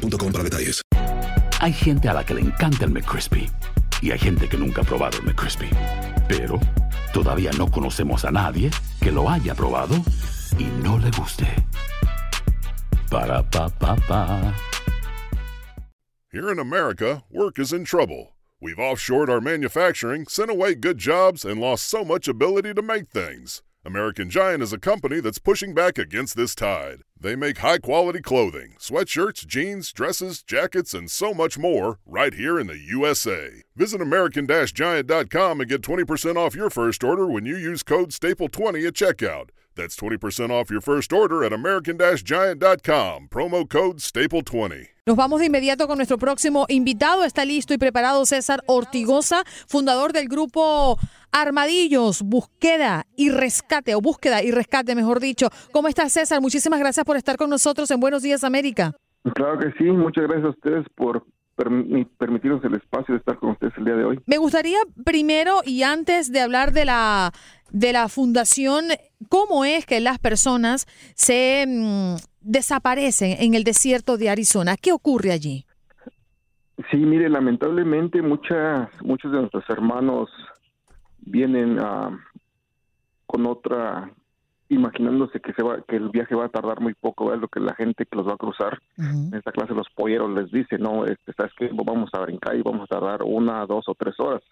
boostmobile.com para detalles. Hay gente a la que le encanta el McCrispy y hay gente que nunca ha probado el McCrispy. Pero todavía no conocemos a nadie que lo haya probado y no le guste. Para pa pa pa. Here in America, work is in trouble. We've offshored our manufacturing, sent away good jobs, and lost so much ability to make things. American Giant is a company that's pushing back against this tide. They make high quality clothing, sweatshirts, jeans, dresses, jackets, and so much more right here in the USA. Visit American Giant.com and get 20% off your first order when you use code STAPLE20 at checkout. That's 20% off your first order at American Giant.com. Promo code STAPLE20. Nos vamos de inmediato con nuestro próximo invitado. Está listo y preparado César Ortigosa, fundador del grupo Armadillos, Búsqueda y Rescate, o Búsqueda y Rescate, mejor dicho. ¿Cómo estás, César? Muchísimas gracias por estar con nosotros en Buenos Días, América. Claro que sí. Muchas gracias a ustedes por permitirnos el espacio de estar con ustedes el día de hoy. Me gustaría primero y antes de hablar de la de la fundación, cómo es que las personas se mm, desaparecen en el desierto de Arizona. ¿Qué ocurre allí? Sí, mire, lamentablemente muchas muchos de nuestros hermanos vienen ah, con otra imaginándose que se va que el viaje va a tardar muy poco es lo que la gente que los va a cruzar en esta clase los polleros les dice no este, sabes que vamos a brincar y vamos a tardar una dos o tres horas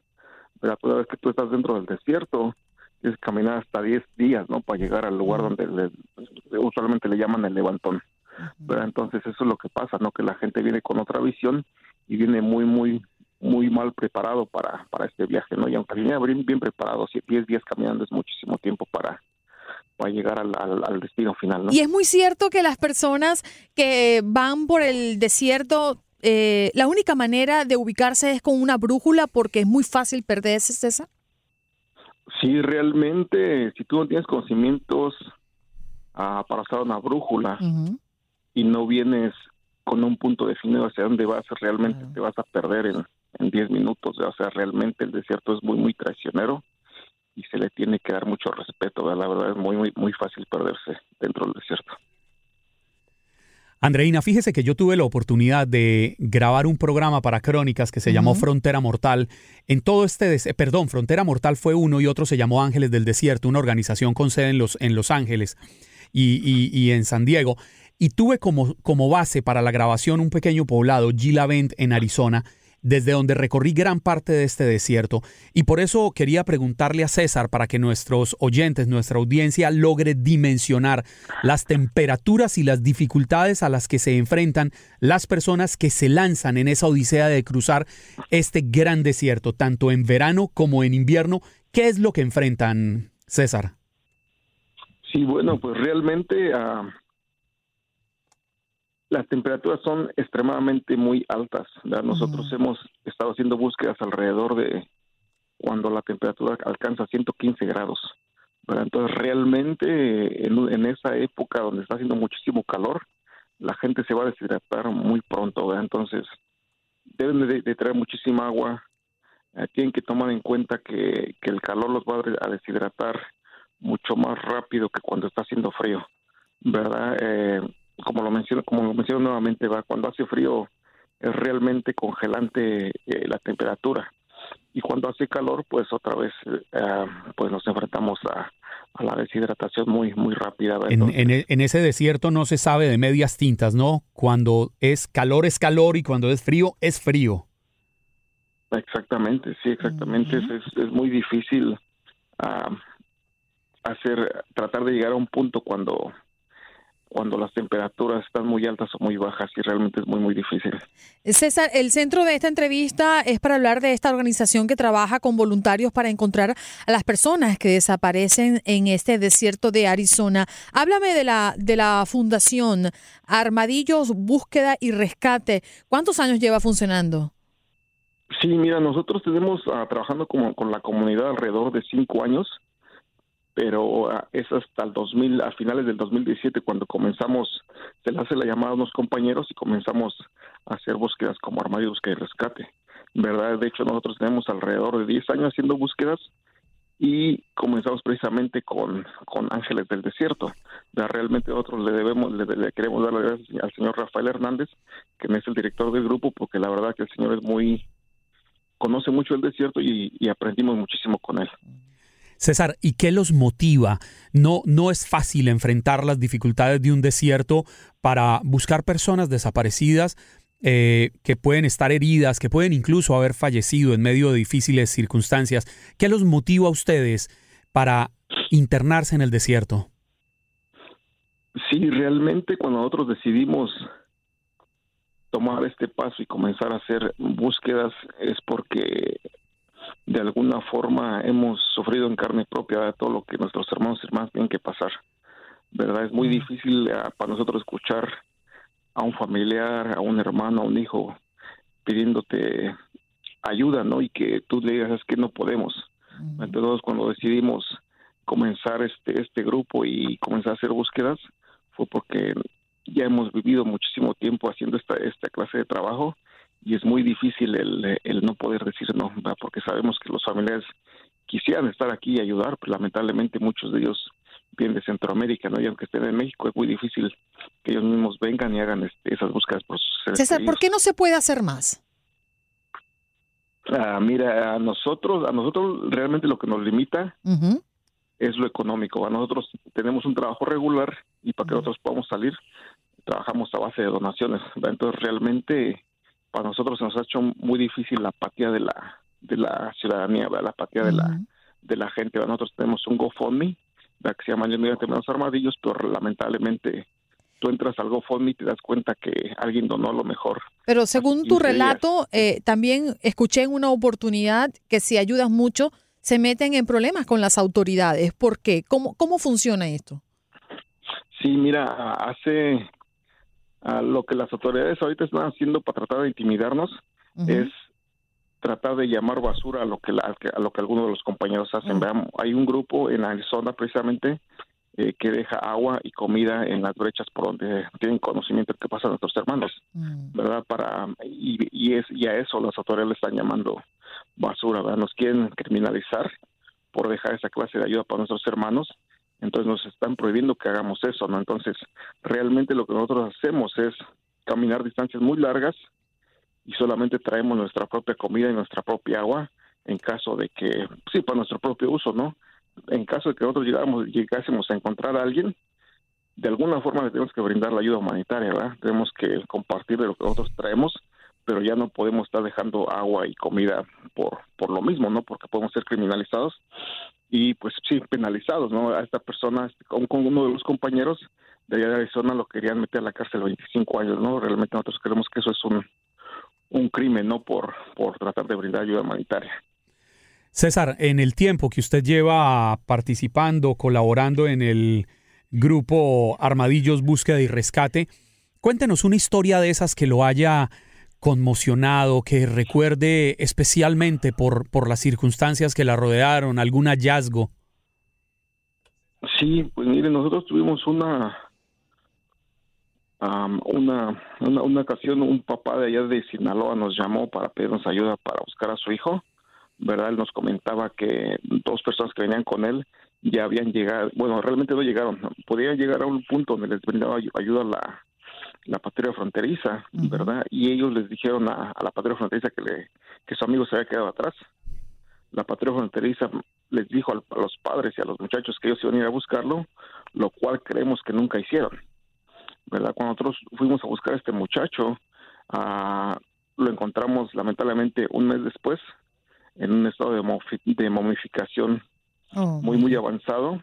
pero toda vez que tú estás dentro del desierto es caminar hasta 10 días no para llegar al lugar donde usualmente le llaman el levantón pero entonces eso es lo que pasa no que la gente viene con otra visión y viene muy muy muy mal preparado para, para este viaje, ¿no? Y aunque venía bien, bien preparado, si 10 días caminando es muchísimo tiempo para, para llegar al, al, destino final, ¿no? Y es muy cierto que las personas que van por el desierto, eh, la única manera de ubicarse es con una brújula porque es muy fácil perderse, César. Sí, realmente, si tú no tienes conocimientos ah, para usar una brújula y no vienes con un punto definido hacia dónde vas, realmente te vas a perder en, en 10 minutos. O sea, realmente el desierto es muy, muy traicionero y se le tiene que dar mucho respeto. La verdad es muy, muy, muy fácil perderse dentro del desierto. Andreina, fíjese que yo tuve la oportunidad de grabar un programa para Crónicas que se llamó Frontera Mortal. En todo este, perdón, Frontera Mortal fue uno y otro se llamó Ángeles del Desierto, una organización con sede en Los, en los Ángeles y, y, en San Diego. Y tuve como, como base para la grabación un pequeño poblado, Gila Bend, en Arizona, desde donde recorrí gran parte de este desierto. Y por eso quería preguntarle a César para que nuestros oyentes, nuestra audiencia logre dimensionar las temperaturas y las dificultades a las que se enfrentan las personas que se lanzan en esa odisea de cruzar este gran desierto, tanto en verano como en invierno. ¿Qué es lo que enfrentan, César? Sí, bueno, pues realmente... Ah, las temperaturas son extremadamente muy altas. Nosotros hemos estado haciendo búsquedas alrededor de cuando la temperatura alcanza 115 grados. Entonces, realmente en, esa época donde está haciendo muchísimo calor, la gente se va a deshidratar muy pronto. Entonces, deben de, traer muchísima agua. Eh, tienen que tomar en cuenta que, que el calor los va a deshidratar mucho más rápido que cuando está haciendo frío. ¿Verdad? Eh, como lo menciono, como lo menciono nuevamente, va cuando hace frío es realmente congelante eh, la temperatura y cuando hace calor, pues otra vez eh, pues nos enfrentamos a, la deshidratación muy muy rápida. En, e, en, ese desierto no se sabe de medias tintas, ¿no? Cuando es calor es calor y cuando es frío es frío. Exactamente, sí, exactamente. es, es, muy difícil ah, hacer, tratar de llegar a un punto cuando cuando las temperaturas están muy altas o muy bajas y realmente es muy, muy difícil. César, el centro de esta entrevista es para hablar de esta organización que trabaja con voluntarios para encontrar a las personas que desaparecen en este desierto de Arizona. Háblame de la, de la fundación Armadillos Búsqueda y Rescate. ¿Cuántos años lleva funcionando? Sí, mira, nosotros tenemos ah, trabajando como, con la comunidad alrededor de cinco años pero ah, es hasta el 2000, a finales del 2017 cuando comenzamos, se le hace la llamada a unos compañeros y comenzamos a hacer búsquedas como armario búsqueda y rescate. ¿Verdad? De hecho, nosotros tenemos alrededor de 10 años haciendo búsquedas y comenzamos precisamente con, con Ángeles del Desierto. Realmente nosotros le debemos, le, queremos dar las gracias al señor Rafael Hernández, que es el director del grupo, porque la verdad que el señor es muy, conoce mucho el desierto y aprendimos muchísimo con él. César, ¿y qué los motiva? No, no es fácil enfrentar las dificultades de un desierto para buscar personas desaparecidas eh, que pueden estar heridas, que pueden incluso haber fallecido en medio de difíciles circunstancias. ¿Qué los motiva a ustedes para internarse en el desierto? Sí, realmente cuando nosotros decidimos tomar este paso y comenzar a hacer búsquedas es porque de alguna forma hemos sufrido en carne propia todo lo que nuestros hermanos y hermanas tienen que pasar. ¿Verdad? Es muy difícil eh, para nosotros escuchar a un familiar, a un hermano, a un hijo pidiéndote ayuda, ¿no? Y que tú le digas que no podemos. Entonces, cuando decidimos comenzar este este grupo y comenzar a hacer búsquedas, fue porque ya hemos vivido muchísimo tiempo haciendo esta esta clase de trabajo y es muy difícil el, el no poder decir no, porque sabemos que los familiares quisieran estar aquí y ayudar, pero lamentablemente muchos de ellos vienen de Centroamérica, ¿no? Y aunque estén en México es muy difícil que ellos mismos vengan y hagan este, esas búsquedas por sus César, ¿por qué no se puede hacer más? Ah, mira, a nosotros, a nosotros realmente lo que nos limita es lo económico. A nosotros tenemos un trabajo regular y para que nosotros podamos salir trabajamos a base de donaciones. Entonces realmente para nosotros nos ha hecho muy difícil la apatía de la de la ciudadanía, la apatía de la de la gente. Nosotros tenemos un GoFundMe que se llama Yo mediante menos armadillos, pero lamentablemente tú entras al GoFundMe y te das cuenta que alguien donó lo mejor. Pero según tu relato, eh, también escuché en una oportunidad que si ayudas mucho, se meten en problemas con las autoridades. ¿Por qué? ¿Cómo, cómo funciona esto? Sí, mira, hace lo que las autoridades ahorita están haciendo para tratar de intimidarnos es tratar de llamar basura a lo que a lo que algunos de los compañeros hacen. hay un grupo en Arizona precisamente eh, que deja agua y comida en las brechas por donde tienen conocimiento de qué pasa a nuestros hermanos, mm. ¿verdad? Para y, y, es y a eso las autoridades le están llamando basura, ¿verdad? Nos quieren criminalizar por dejar esa clase de ayuda para nuestros hermanos entonces nos están prohibiendo que hagamos eso, ¿no? Entonces, realmente lo que nosotros hacemos es caminar distancias muy largas y solamente traemos nuestra propia comida y nuestra propia agua en caso de que, sí, para nuestro propio uso, ¿no? En caso de que nosotros llegásemos a encontrar a alguien, de alguna forma le tenemos que brindar la ayuda humanitaria, ¿verdad? Tenemos que compartir de lo que nosotros traemos, pero ya no podemos estar dejando agua y comida por, por lo mismo, ¿no? Porque podemos ser criminalizados y pues sí, penalizados, ¿no? A esta persona, este, con, uno de los compañeros de allá de Arizona lo querían meter a la cárcel 25 años, ¿no? Realmente nosotros creemos que eso es un, un crimen, ¿no? Por, por tratar de brindar ayuda humanitaria. César, en el tiempo que usted lleva participando, colaborando en el grupo Armadillos Búsqueda y Rescate, cuéntenos una historia de esas que lo haya conmocionado, que recuerde especialmente por, por las circunstancias que la rodearon, algún hallazgo? Sí, pues miren, nosotros tuvimos una, una, una, ocasión, un papá de allá de Sinaloa nos llamó para pedirnos ayuda para buscar a su hijo, ¿verdad? Él nos comentaba que dos personas que venían con él ya habían llegado, bueno, realmente no llegaron, podían llegar a un punto donde les brindaba ayuda a la, la patrulla fronteriza, ¿verdad? Y ellos les dijeron a, la patrulla fronteriza que, le, que su amigo se había quedado atrás. La patrulla fronteriza les dijo a, los padres y a los muchachos que ellos iban a ir a buscarlo, lo cual creemos que nunca hicieron. ¿Verdad? Cuando nosotros fuimos a buscar a este muchacho, ah, lo encontramos lamentablemente un mes después en un estado de, de momificación oh, muy, muy avanzado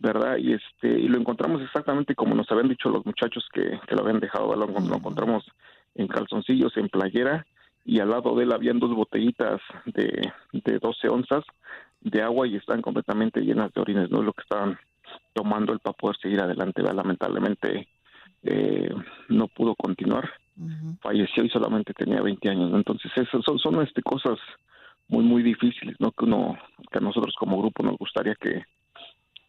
¿verdad? Y este y lo encontramos exactamente como nos habían dicho los muchachos que, lo habían dejado, lo, lo encontramos en calzoncillos, en playera, y al lado de él habían dos botellitas de, de 12 onzas de agua y están completamente llenas de orines, ¿no? Lo que estaban tomando él para poder seguir adelante, lamentablemente eh, no pudo continuar, falleció y solamente tenía 20 años, entonces esas son, son este, cosas muy, muy difíciles, ¿no? Que uno, que a nosotros como grupo nos gustaría que,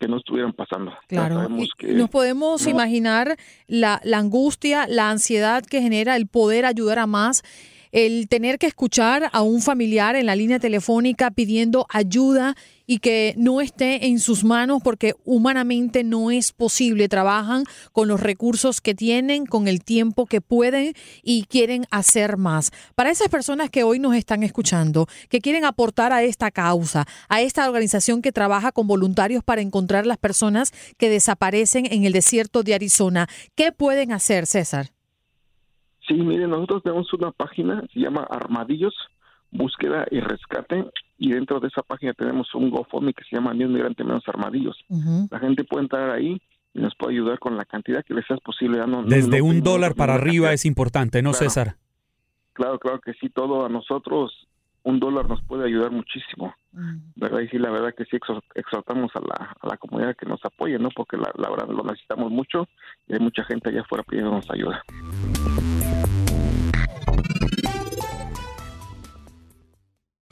que no estuvieran pasando. Claro, nos podemos imaginar la, la angustia, la ansiedad que genera el poder ayudar a más el tener que escuchar a un familiar en la línea telefónica pidiendo ayuda y que no esté en sus manos porque humanamente no es posible. Trabajan con los recursos que tienen, con el tiempo que pueden y quieren hacer más. Para esas personas que hoy nos están escuchando, que quieren aportar a esta causa, a esta organización que trabaja con voluntarios para encontrar las personas que desaparecen en el desierto de Arizona, ¿qué pueden hacer, César? Sí, miren, nosotros tenemos una página, se llama Armadillos, Búsqueda y Rescate, y dentro de esa página tenemos un GoFundMe que se llama Ni un migrante menos armadillos. La gente puede entrar ahí y nos puede ayudar con la cantidad que les sea posible. Desde un dólar para arriba es importante, ¿no, César? Claro, claro que sí, todo a nosotros un dólar nos puede ayudar muchísimo, ¿verdad? Y sí, la verdad que sí exhortamos a la, a la comunidad que nos apoye, ¿no? Porque la, la verdad lo necesitamos mucho y hay mucha gente allá afuera pidiéndonos ayuda.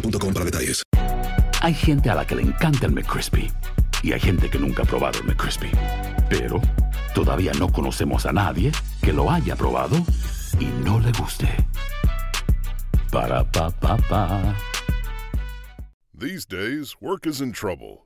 para detalles. Hay gente a la que le encanta el McCrispy y hay gente que nunca ha probado el McCrispy. Pero todavía no conocemos a nadie que lo haya probado y no le guste. Para pa pa pa. These days, work is in trouble.